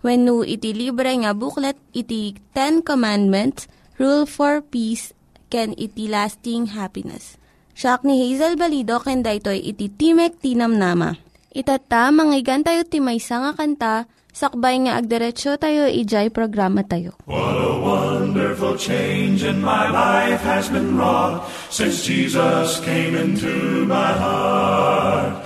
When no iti libre nga buklet iti Ten Commandments, Rule for Peace, can iti lasting happiness. Siya ni Hazel Balido ken daytoy iti Timek Tinam Nama. Itata manggigan tayo timaysa nga kanta sakbay nga agderetsyo tayo ijay programa tayo. What a wonderful change in my life has been wrought since Jesus came into my heart.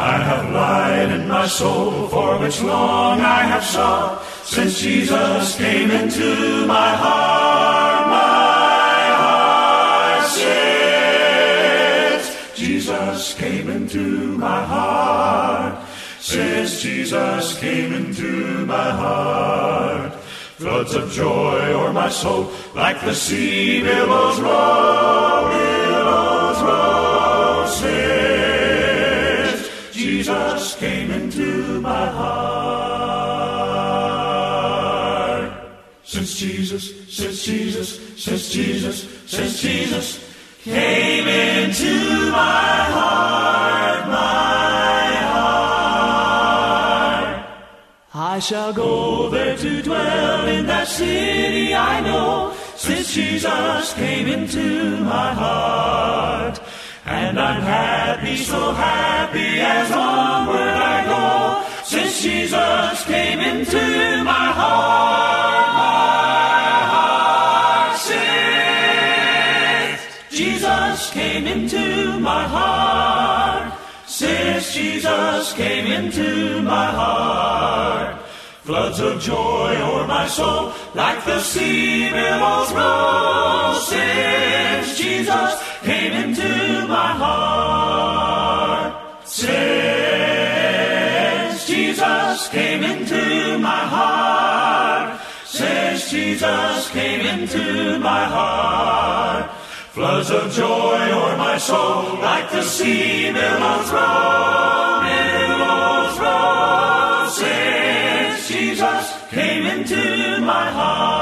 I have light in my soul for which long I have sought, since Jesus came into my heart. My heart sings, Jesus came into my heart. Since Jesus came into my heart, floods of joy o'er my soul, like the sea billows roll, billows roll. Sing, Jesus came into my heart. Since Jesus, since Jesus, since Jesus, since Jesus came into my heart, my heart. I shall go there to dwell in that city I know, since Jesus came into my heart. And I'm happy, so happy as onward I go, since Jesus came into my heart, my heart sings. Jesus came into my heart, since Jesus came into my heart. Floods of joy o'er my soul, like the sea billows roll, since Jesus came into my heart. Since Jesus came into my heart. Since Jesus came into my heart. Floods of joy o'er my soul, like the sea billows roll, billows roll. Since Jesus came into my heart.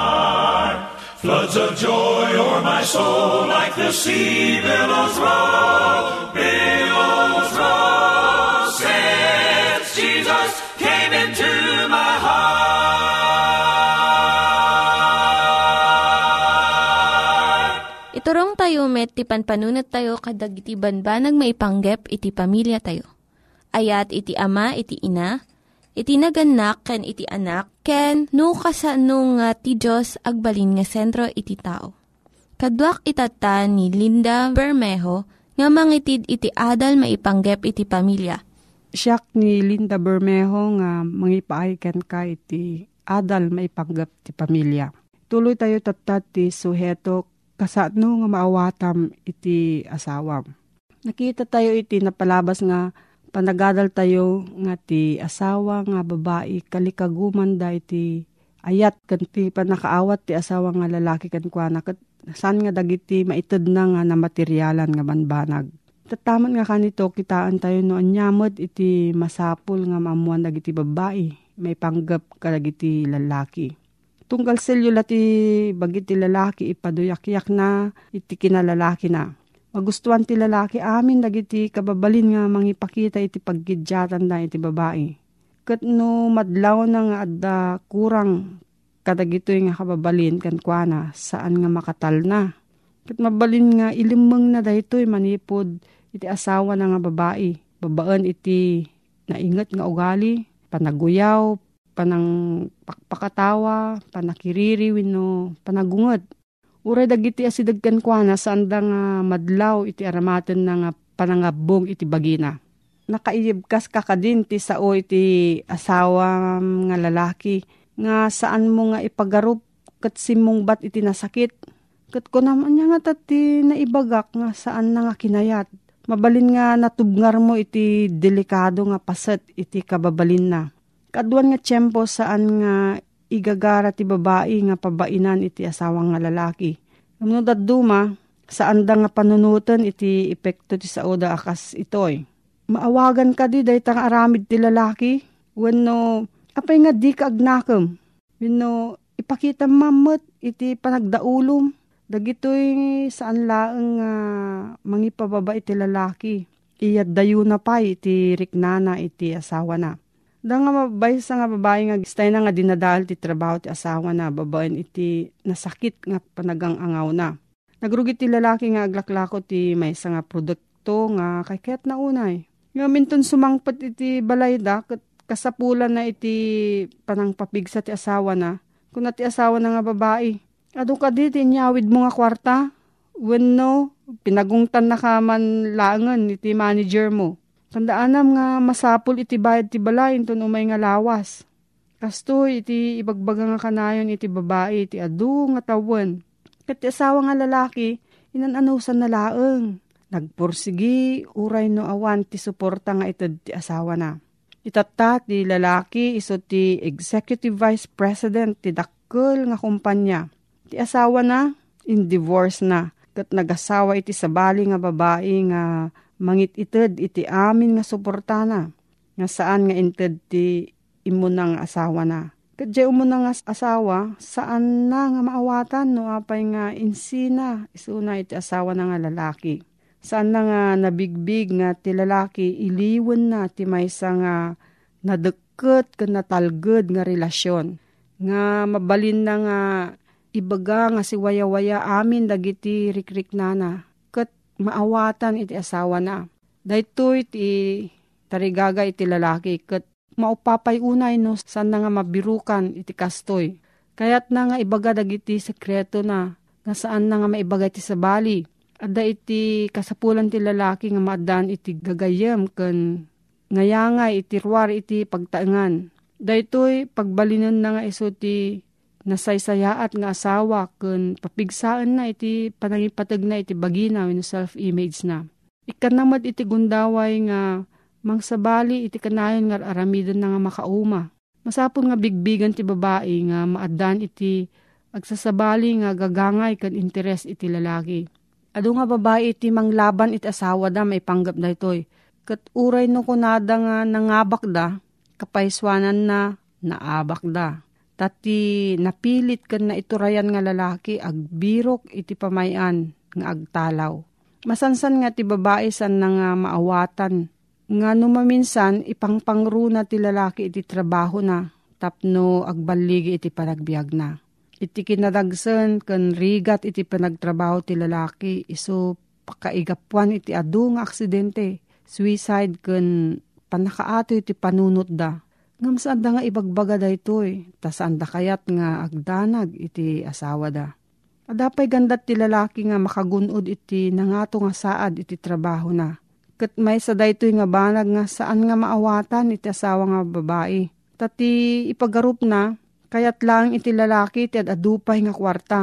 Floods of joy o'er my soul, like the sea billows roll, billows roll. Since Jesus came into my heart. Iturong tayo met, ti panpanunat tayo kadag iti banbanag maipanggep iti pamilya tayo. Ayat iti ama, iti ina, iti naganak, ken iti anak, ken no kasano nga ti Diyos agbalin nga sentro iti tao. Kaduak itata ni Linda Bermejo nga mangitid iti adal maipanggep iti pamilya. Siya ni Linda Bermejo nga mangipaayken ka iti adal maipanggep ti pamilya. Tuloy tayo tatat ti suheto kasano nga maawatam iti asawam. Nakita tayo iti napalabas nga panagadal tayo nga ti asawa nga babae kalikaguman da iti ayat kan ti panakaawat ti asawa nga lalaki kan kwa kat saan nga dagiti maited na nga na materyalan nga banbanag. Tataman nga kanito kitaan tayo no anyamod iti masapul nga maamuan dagiti babae may panggap ka dagiti lalaki tunggal selyo lati bagit ti lalaki ipaduyak-yak na iti kinalalaki na. Magustuhan ti lalaki amin dagiti kababalin nga mangipakita iti paggidyatan da iti babae. Kat no madlaw na nga adda kurang kadagito nga kababalin kan kuana saan nga makatal na. Kat mabalin nga ilimang na daytoy manipod iti asawa na nga babae. Babaan iti naingat nga ugali, panaguyaw, panang pakpakatawa, panakiriri, wino, panagungot. Uray dagiti asidagkan kwa na saan nga madlaw iti aramaten na nga panangabong iti bagina. Nakaibkas ka ka din ti sao iti asawa nga lalaki nga saan mo nga ipagarup kat simong bat iti nasakit. Kat ko naman niya nga tati naibagak nga saan na nga kinayat. Mabalin nga natubngar mo iti delikado nga paset iti kababalin na Kaduan nga tiyempo saan nga igagara ti babae nga pabainan iti asawang nga lalaki. Ano duma, saan da nga panunutan iti epekto ti saoda akas itoy. Maawagan ka di dahi tang aramid ti lalaki. Wenno, apay nga di ka agnakam. Wenno, ipakita mamot iti panagdaulom. Dagitoy saan laeng uh, mangipababa iti lalaki. Iyad dayo na pa iti riknana iti asawa na Da nga mabay sa nga babae nga gistay na nga dinadal ti trabaho ti asawa na babaen iti nasakit nga panagang angaw na. Nagrugi ti lalaki nga aglaklako ti may nga produkto nga kay kaya't na unay. Nga minton sumangpat iti balay da kasapulan na iti panang papigsa ti asawa na. Kung ti asawa na nga babae. Ado ka di ti nyawid mo nga kwarta. When no, pinagungtan na ka man langan iti manager mo Tandaanam nga masapul iti bayad ti balay ton umay nga lawas. Kastoy iti ibagbaga nga kanayon iti babae iti adu nga tawen. Kat asawa nga lalaki inananusan na laeng. Nagpursigi uray no awan ti suporta nga ited ti asawa na. Itata ti lalaki iso ti executive vice president ti dakkel nga kumpanya. Ti asawa na in divorce na kat nagasawa iti sabali nga babae nga mangit ited iti amin nga suportana nga saan nga inted ti imo nang asawa na. Kadya umo nga asawa, saan na nga maawatan no apay nga insina, isuna iti asawa na nga lalaki. Saan na nga nabigbig nga ti lalaki, iliwan na ti maysa nga nadeket ken natalged nga relasyon. Nga mabalin na nga ibaga nga si waya-waya amin dagiti rikrik nana maawatan iti asawa na. Daytoy iti tarigaga iti lalaki kat maupapay unay no san nga mabirukan iti kastoy. Kayat na nga ibaga dagiti sekreto na nga saan na nga maibaga iti sabali. Ada iti kasapulan ti lalaki nga maadan iti gagayem ken ngayangay iti ruwar iti pagtaengan. Daytoy pagbalinan na nga iso ti nasaysayaat nga asawa kun papigsaan na iti panangipatag na iti bagina when self-image na. Ikanamad iti gundaway nga mangsabali iti kanayon nga aramidan na nga makauma. Masapon nga bigbigan ti babae nga maadan iti agsasabali nga gagangay kan interes iti lalaki. Ado nga babae iti manglaban iti asawa da may panggap na itoy. Kat uray no kunada nga nangabak da, kapaiswanan na naabak da Tati napilit kan na iturayan nga lalaki agbirok iti pamayan nga agtalaw. Masansan nga ti babae san na nga maawatan. Nga numaminsan ipangpangruna ti lalaki iti trabaho na tapno agbaligi iti panagbiag na. Iti kinadagsen kan rigat iti panagtrabaho ti lalaki iso pakaigapuan iti adu nga aksidente. Suicide kan panakaato iti panunot da Ngam saan da nga ibagbaga da ito eh. Ta saan da kayat nga agdanag iti asawa da. Adapay gandat ti lalaki nga makagunod iti nangato nga saad iti trabaho na. Kat may sa daytoy nga banag nga saan nga maawatan iti asawa nga babae. Tati ipagarup na, kayat lang iti lalaki iti adupay nga kwarta.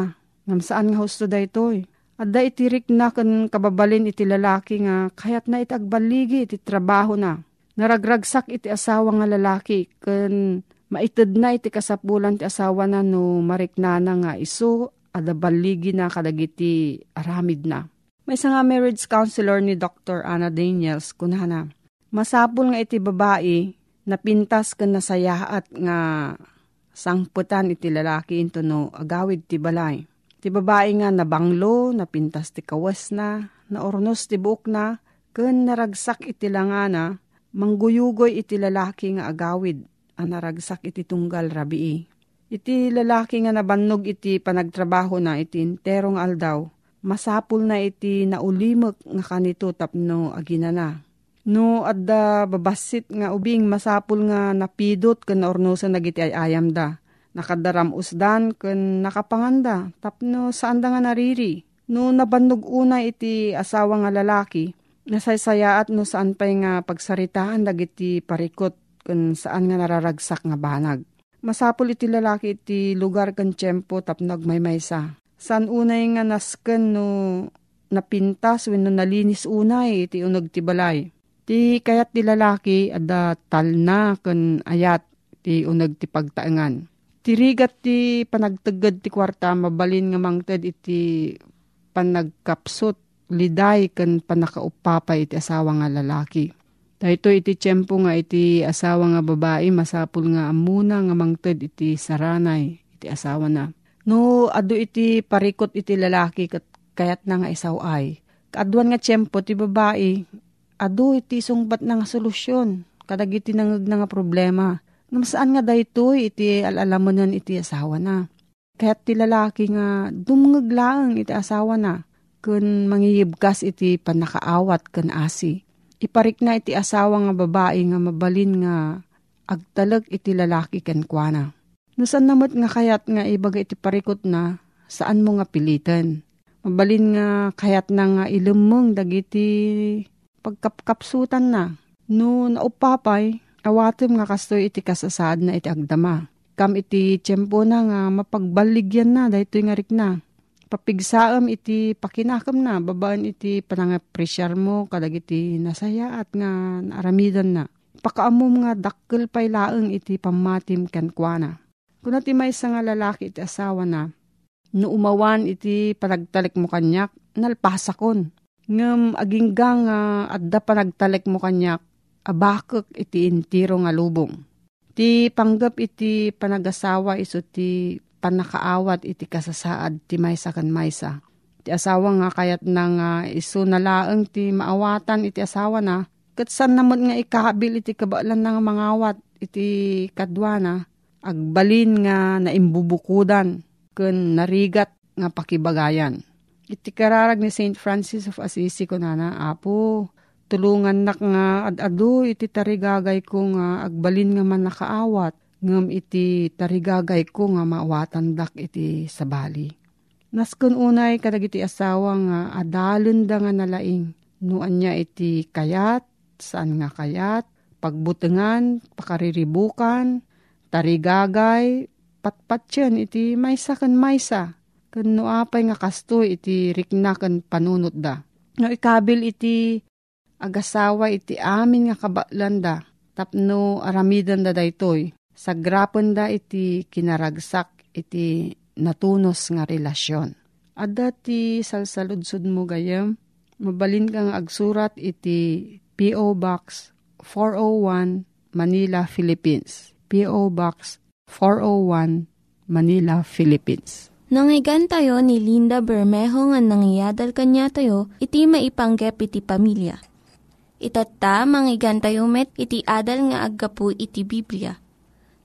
Ngam saan nga husto da itoy? Adda itirik na kan kababalin iti lalaki nga kayat na iti agbaligi iti trabaho na. Naragragsak iti asawa nga lalaki kan maited na iti kasapulan ti asawa na no mariknana nga iso ada baligi na kadagiti aramid na. May nga marriage counselor ni Dr. Anna Daniels kunana. Masapul nga iti babae napintas kan nasayahat nga sangputan iti lalaki into no agawid ti balay Ti babae nga nabanglo, napintas ti kawas na, naornos ti buok na, ken naragsak iti langana, mangguyugoy iti lalaki nga agawid, ang naragsak iti tunggal rabii. Iti lalaki nga nabannog iti panagtrabaho na iti interong aldaw, masapul na iti naulimek nga kanito tapno aginana. No adda babasit nga ubing masapul nga napidot ken naornosan nagiti ayam da nakadaram usdan ken nakapanganda tapno saan da nga nariri. No nabannog una iti asawa nga lalaki, nasaysaya at no saan pa'y nga pagsaritaan dagiti parikot ken saan nga nararagsak nga banag. Masapol iti lalaki iti lugar ken tiyempo tapno agmaymaysa. San unay nga nasken no napintas wenno nalinis unay iti uneg ti balay. Ti kayat ti lalaki adda talna ken ayat ti uneg ti pagtaengan Tirigat ti panagtagad ti kwarta, mabalin nga mangted iti panagkapsot, liday kan panakaupapay iti asawa nga lalaki. Dahito iti tiyempo nga iti asawa nga babae, masapul nga amuna nga mangted iti saranay, iti asawa na. No, ado iti parikot iti lalaki, kat, kayat na nga isaw ay. Kaadwan nga tiyempo ti babae, ado iti sungbat na nga solusyon, kadag iti nangag na nga problema Ngam saan nga daytoy iti alalamunan iti asawa na. Kaya't ti lalaki nga dumngag lang iti asawa na. Kun mangiyibkas iti panakaawat kan asi. Iparik na iti asawa nga babae nga mabalin nga agtalag iti lalaki ken kuana. Nusan namot nga kayat nga ibaga iti parikot na saan mo nga pilitan. Mabalin nga kayat na nga ilumong dagiti pagkapkapsutan na. No naupapay, Awatem nga kastoy iti kasasad na iti agdama. Kam iti tiyempo na nga mapagbaligyan na dahito nga rik na. Papigsaam iti pakinakam na, babaan iti panangapresyar mo kadag iti nasaya at nga naaramidan na. Pakaamom nga dakkel pay laeng iti pamatim ken kuana. Kuna ti may nga lalaki iti asawa na, no umawan iti panagtalik mo kanyak, nalpasakon. Ngem aginggang uh, adda panagtalik mo kanyak, abakek iti intiro nga lubong. Ti panggap iti panagasawa iso ti panakaawat iti kasasaad ti maysa kan maysa. Ti asawa nga kayat na nga iso nalaeng ti maawatan iti asawa na. Kat san naman nga ikahabil iti kabalan nga mangawat iti kadwana. Agbalin nga naimbubukudan ken narigat nga pakibagayan. Iti kararag ni St. Francis of Assisi ko nana, Apo, tulungan nak nga ad-adu iti tarigagay ko nga agbalin nga man nakaawat ngam iti tarigagay ko nga maawatan dak iti sabali. Naskon unay kadag iti asawa nga adalon da nga nalaing nuan niya iti kayat, saan nga kayat, pagbutengan, pakariribukan, tarigagay, patpatyan iti maysa kan maysa. Kan nuapay nga kastoy iti rikna kan panunot da. No ikabil iti agasawa iti amin nga kabalanda tapno aramidan da daytoy sagrapen da iti kinaragsak iti natunos nga relasyon. Adda ti salsaludsud mo gayam, mabalin kang agsurat iti P.O. Box 401 Manila, Philippines. P.O. Box 401 Manila, Philippines. Nangyigan tayo ni Linda Bermejo nga nangyadal kanya tayo, iti maipanggep iti pamilya Itatta, manggigan tayo met, iti adal nga aggapu iti Biblia.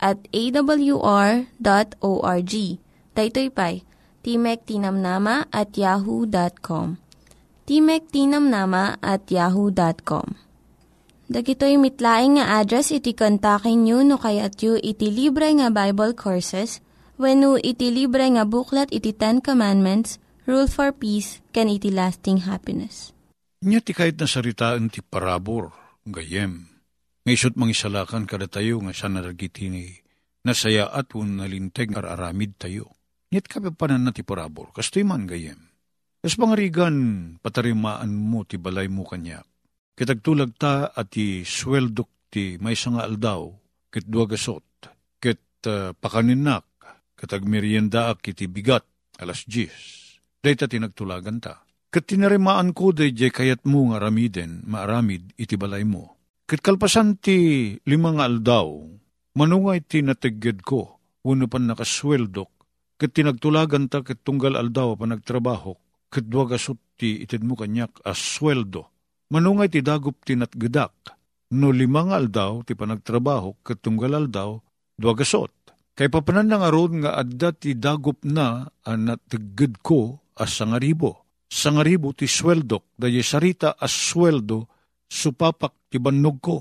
at awr.org. Daytoy pay, Timek Tinamnama at yahoo.com. timektinamnama at yahoo.com. Dagitoy mitlaing nga address iti kontakin nyo no kayat yu iti libre nga Bible Courses when no iti libre nga buklat iti Ten Commandments, Rule for Peace, can iti lasting happiness. Nya ti kahit na ti parabor, gayem. Ngaysot mangisalakan kada tayo nga siya naragiti ni nasaya at un nalinteg nga aramid tayo. Nyat ka panan na ti parabor, kastoy man gayem. Kas pangarigan, patarimaan mo ti balay mo kanyak. Kitagtulag ta at ti sweldok ti may nga aldaw, kit duwagasot, kit uh, pakaninak, katag merienda ak iti bigat, alas 10. Dayta tinagtulagan ta. Kat tinarimaan ko day kayat mo nga ramiden, maaramid iti balay mo. Kat kalpasan ti limang aldaw, manungay ti natigid ko, wano pan nakasweldok, kat tinagtulagan ta kat tunggal aldaw pa nagtrabaho, kat duwagasot ti itid mo kanyak as sweldo. Manungay ti dagup ti natgedak, no limang aldaw ti panagtrabaho kat tunggal aldaw, duwagasot. Kay papanan nga aron nga adda ti dagup na an natigid ko as sangaribo. Sangaribo ti sweldok, dahi sarita as sweldo, supapak ti bannog ko.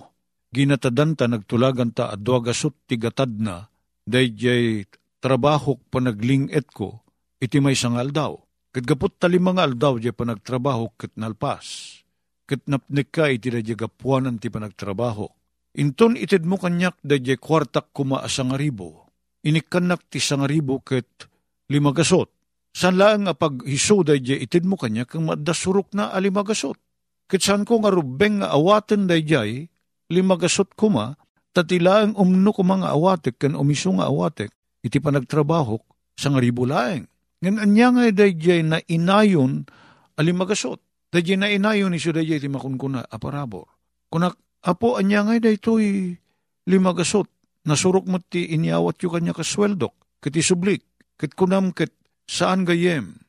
Ginatadanta nagtulagan ta adwa gasot ti gatad na, dayjay trabahok panaglinget ko, iti may sangal daw. Kat gapot tali mga aldaw jay panagtrabaho kat nalpas. Kat napnik ka iti da gapuanan ti panagtrabaho. Inton itid mo kanyak da jay kwartak kuma asangaribo. Inikanak ti sangaribo kat limagasot. San lang nga paghiso da jay itid mo kanyak kang madasurok na alimagasot. Kitsan ko nga rubeng nga awaten dayjay, limagasot kuma, tatilaang umno ko mga awatek kan umiso nga awatek, iti panagtrabahok sa nga ribulaeng. Ngan anya nga dayjay na inayon alimagasot. Dayjay na inayon iso dayjay ti makunkuna aparabor. Kunak apo anya nga daytoy limagasot. Nasurok mo ti iniawat yu kanya kasweldok, kiti sublik, kit kunam kit saan gayem,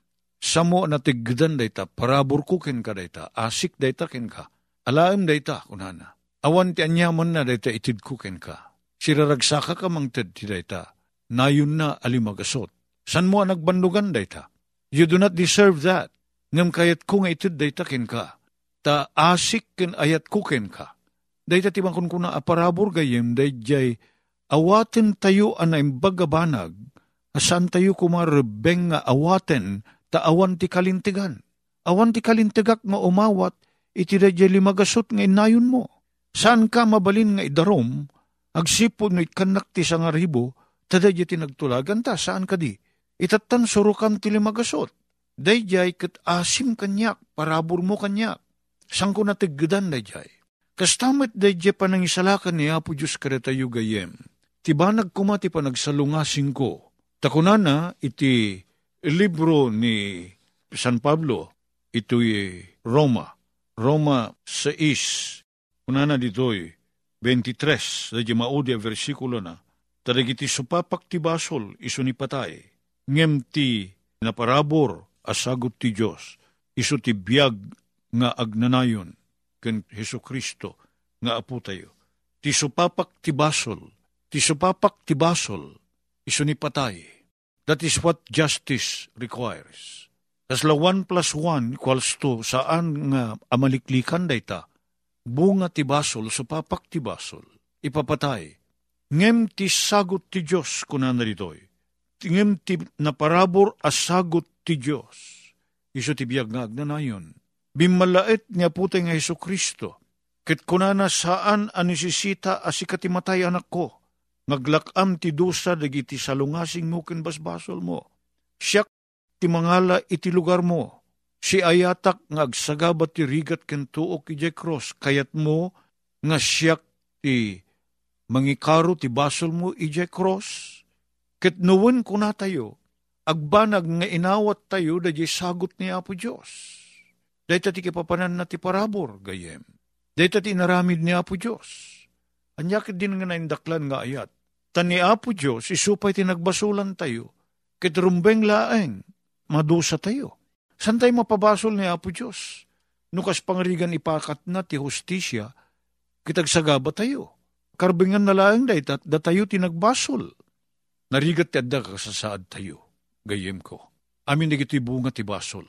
Samo na tigdan dayta, parabor kukin ka dayta, asik dayta kin ka. Alaim dayta, kunana. Awan ti anyaman na dayta itid kukin ka. Siraragsaka ka mang tid ti dayta. Nayon na alimagasot. San mo nagbandugan dayta? You do not deserve that. Ngam kayat ko nga itid dayta kin ka. Ta asik kin ayat kukin ka. Dayta ti kun kuna aparabor gayem dayjay awaten tayo anay bagabanag asan tayo kumarebeng nga awaten ta awan ti kalintigan. Awan ti kalintigak nga umawat, iti radya limagasot nga inayon mo. Saan ka mabalin nga idarom, agsipod no ikanak ti sangaribo, tadadya ti nagtulagan ta, saan ka di? Itatan surukan ti limagasot. Dayjay kat asim kanyak, parabor mo kanyak. Sang ko natigdan dayjay. Kastamit dayjay pa nang isalakan ni Apo Diyos karetayo gayem. Tibanag kumati pa nagsalungasing ko. Takunana iti libro ni San Pablo, ito'y Roma. Roma 6, unana dito'y 23, da maudi a versikulo na, tadagiti supapak ti basol iso ni patay, ngem ti naparabor asagot ti Diyos, iso ti biyag nga agnanayon, ken Heso Kristo nga apo tayo. Ti supapak ti basol, ti supapak ti basol, iso ni patay, That is what justice requires. Kasla 1 plus 1 equals to saan nga amaliklikan dayta. Bunga ti basol sa papak ti basol. Ipapatay. Ngem ti sagot ti Diyos kunan naritoy. Ngem ti naparabor as sagot ti Diyos. Iso ti biyag nga agnanayon. Bimalait niya putay nga Heso Kristo. Ket kunana saan anisisita asikati matay anak ko Ngaglakam ti dusa dagiti salungasing mo ken basbasol mo. Siyak ti mangala iti lugar mo. Si ayatak nga agsagabat ti rigat ken tuok iti cross kayat mo nga siyak ti mangikaro ti basol mo iti cross. Ket nuwen ko na tayo, agbanag nga inawat tayo da sagot ni Apo Diyos. Dahita ti kipapanan na ti parabor, gayem. Dahita ti inaramid ni Apo Diyos. Anyak din nga naindaklan nga ayat. Tani Apo Diyos, isupay tinagbasulan tayo, kitrumbeng laeng, madusa tayo. San tayo mapabasol ni Apo Diyos? Nukas pangrigan ipakat na ti hustisya, kitagsagaba tayo. Karbingan na laeng day, tat da tayo tinagbasol. Narigat ti adda kasasaad tayo, gayem ko. Amin na bunga ti basol.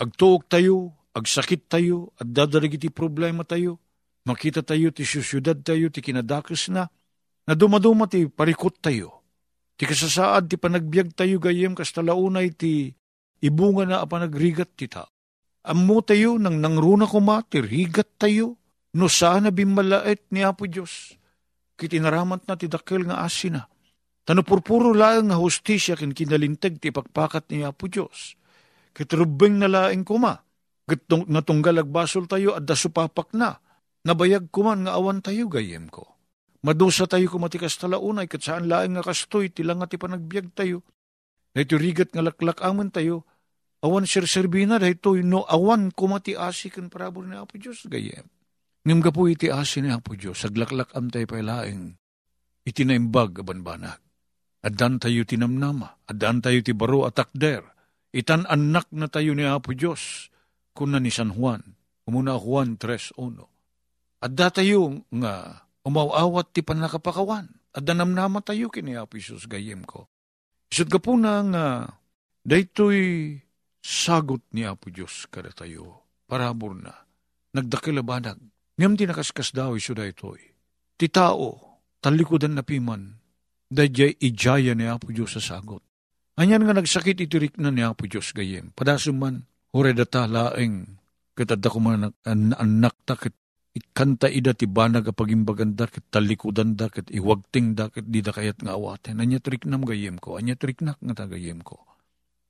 Agtuok tayo, agsakit tayo, at dadalig iti problema tayo, makita tayo ti syudad tayo, ti kinadakis na, na dumaduma ti parikot tayo. Ti kasasaad ti panagbiag tayo gayem kas talaunay ti ibunga na apanagrigat ti ta. Ammo tayo nang nangruna kuma ti rigat tayo, no sana bimalaet ni Apo Diyos. Kitinaramat na ti dakil nga asina. Tano purpuro laeng nga hustisya kin kinalintag ti pagpakat ni Apo Diyos. Kitrubeng na laeng kuma Gatong natunggal agbasol tayo at dasupapak na. Nabayag kuman nga awan tayo gayem ko. Madusa tayo kumatikas talaunay kat saan laing nga kastoy tilang nga ti panagbiag tayo. Na ito rigat nga laklak aman tayo. Awan sirserbina da ito no awan kumati asikan parabor ni Apo Diyos gayem. Ngam ka po iti asin ni Apo Diyos, saglaklak am tayo pailaing. Iti naimbag abanbanag. Adan tayo tinamnama, adan tayo ti baro at akder. Itan anak na tayo ni Apo Diyos kuna ni San Juan, umuna Juan 3.1. At datayo nga umawawat ti panakapakawan, at danamnama tayo kini Apo Isus gayem ko. Isut ka po na nga, daytoy sagot ni Apo Diyos kada tayo, parabor na, nagdakilabanag, ngam di nakaskas daw iso daytoy. Ti tao, talikodan na piman, dayjay ijaya ni Apo Diyos sa sagot. Anyan nga nagsakit itirik na ni Apo Diyos gayem, padasuman, Ure data laeng katadda ko man an anak ta ket ikanta ida ti banag a pagimbagan da ket talikudan da ket iwagting da ket di da kayat nga awaten. Anya triknam gayem ko, anya triknak nga tagayem ko.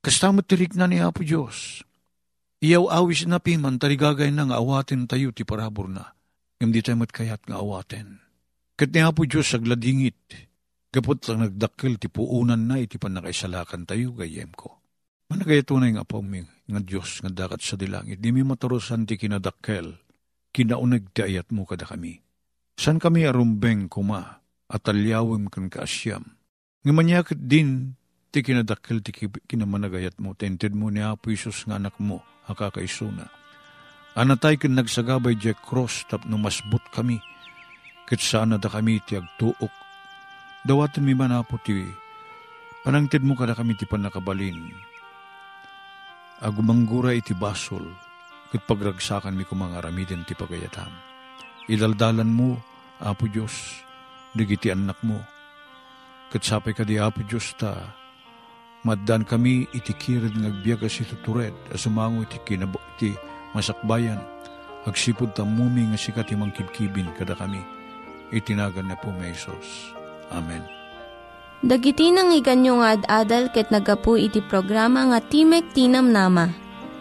Kastamot tirik na ni Apo Diyos. Iyaw awis na piman tarigagay na nga awaten tayo ti parabor na. Ngam di tayo kayat nga awaten. Ket ni Apo Diyos agladingit. Gapot lang nagdakil ti puunan na iti panakaisalakan tayo gayem ko. Managay tunay nga po mi, nga Diyos nga dakat sa dilangit, di mi matarusan ti kinadakkel, kinaunag ti ayat mo kada kami. San kami arumbeng kuma, at alyawim kan kaasyam. Nga manyakit din, ti kinadakkel ti kinamanagayat mo, tented mo ni Apo Isus nga anak mo, akakaisuna. Anatay kin nagsagabay di cross tap no masbut kami, kit sana da kami ti agtuok. Dawatan mi man Apo ti, panangted mo kada kami ti panakabalin, agumanggura iti basol, kat pagragsakan mi kumang aramidin ti pagayatam. Idaldalan mo, Apo Diyos, digiti anak mo. Kat sapay ka di Apo Diyos ta, maddan kami iti kirid ngagbiaga si tutured, asumango iti kinabo iti masakbayan, agsipod ta mumi nga sikat imang kibkibin kada kami. Itinagan na po may Isos. Amen. Dagiti nang iganyo nga ad-adal ket nagapu iti programa nga Timek Tinam Nama.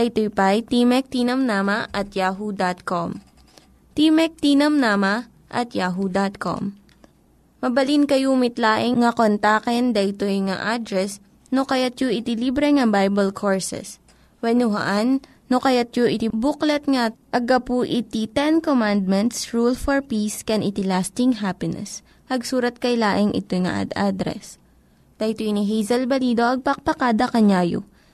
Daytoy pa'y Timek Tinam Nama at yahoo.com. Timek Tinam Nama at yahoo.com. Mabalin kayo mitlaeng nga kontaken daytoy nga address no kayat yu iti libre nga Bible Courses. When no kayat yu iti booklet nga agapu iti Ten Commandments, Rule for Peace, can iti lasting happiness. Hagsurat kay laeng ito nga ad address Dahito ni Hazel Balido agpakpakada kanyayo.